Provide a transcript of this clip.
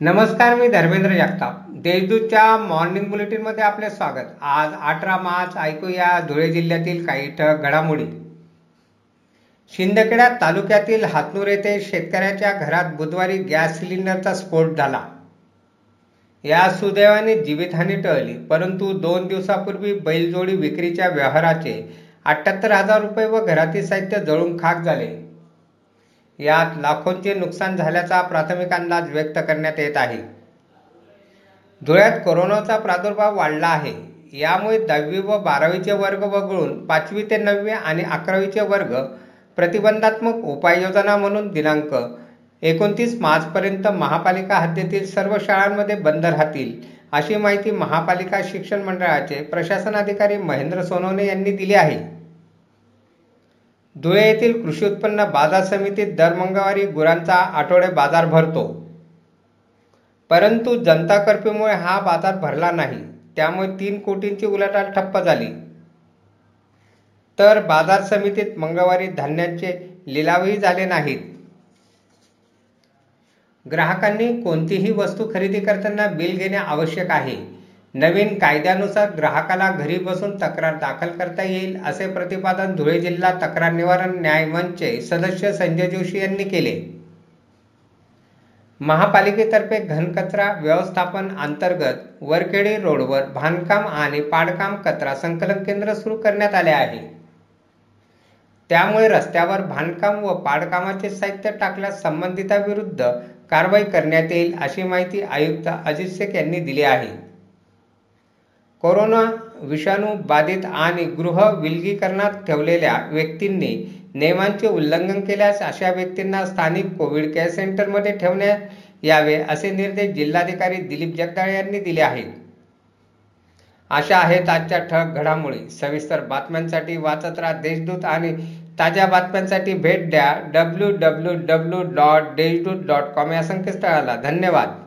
नमस्कार मी धर्मेंद्र जगताप. देशदूतच्या मॉर्निंग बुलेटिनमध्ये आपले स्वागत. आज अठरा मार्च ऐकूया धुळे जिल्ह्यातील काही ठळक घडामोडी. शिंदखेडा तालुक्यातील हातनूर येथे शेतकऱ्याच्या घरात बुधवारी गॅस सिलेंडरचा स्फोट झाला. या सुदैवाने जीवितहानी टळली परंतु दोन दिवसापूर्वी बैलजोडी विक्रीच्या व्यवहाराचे अठ्ठ्याहत्तर हजार रुपये व घरातील साहित्य जळून खाक झाले. यात लाखोंचे नुकसान झाल्याचा प्राथमिक अंदाज व्यक्त करण्यात येत आहे. धुळ्यात कोरोनाचा प्रादुर्भाव वाढला आहे. यामुळे दहावी व बारावीचे वर्ग वगळून पाचवी ते नववी आणि अकरावीचे वर्ग प्रतिबंधात्मक उपाययोजना म्हणून दिनांक एकोणतीस मार्चपर्यंत महापालिका हद्दीतील सर्व शाळांमध्ये बंद राहतील अशी माहिती महापालिका शिक्षण मंडळाचे प्रशासन अधिकारी महेंद्र सोनवणे यांनी दिली आहे. धुळे येथील कृषी उत्पन्न बाजार समितीत दर मंगळवारी गुरांचा आठवडे बाजार भरतो. परंतु जनता कर्फ्यूमुळे हा बाजार भरला नाही. त्यामुळे तीन कोटींची उलाढाल ठप्प झाली. तर बाजार समितीत मंगळवारी धान्याचे लिलावही झाले नाहीत. ग्राहकांनी कोणतीही वस्तू खरेदी करताना बिल घेणे आवश्यक आहे. नवीन कायद्यानुसार ग्राहकाला घरी बसून तक्रार दाखल करता येईल असे प्रतिपादन धुळे जिल्हा तक्रार निवारण न्याय मंचचे सदस्य संजय जोशी यांनी केले. महापालिकेतर्फे घनकचरा व्यवस्थापन अंतर्गत वरखेडी रोडवर बांधकाम आणि पाडकाम कचरा संकलन केंद्र सुरू करण्यात आले आहे. त्यामुळे रस्त्यावर बांधकाम व पाडकामाचे साहित्य टाकल्यास संबंधिताविरुद्ध कारवाई करण्यात येईल अशी माहिती आयुक्त अजित शेख यांनी दिली आहे. कोरोना विषाणू बाधित आणि गृह विलगीकरणात ठेवलेल्या व्यक्तींनी नियमांचे उल्लंघन केल्यास अशा व्यक्तींना स्थानिक कोविड केअर सेंटरमध्ये ठेवण्यात यावे असे निर्देश जिल्हाधिकारी दिलीप जगदाळे यांनी दिले आहेत. अशा आहेत आजच्या ठळक घडामोडी. सविस्तर बातम्यांसाठी वाचत राहा देशदूत आणि ताज्या बातम्यांसाठी भेट द्या W W W dot Deshdoot dot com या संकेतस्थळाला. धन्यवाद.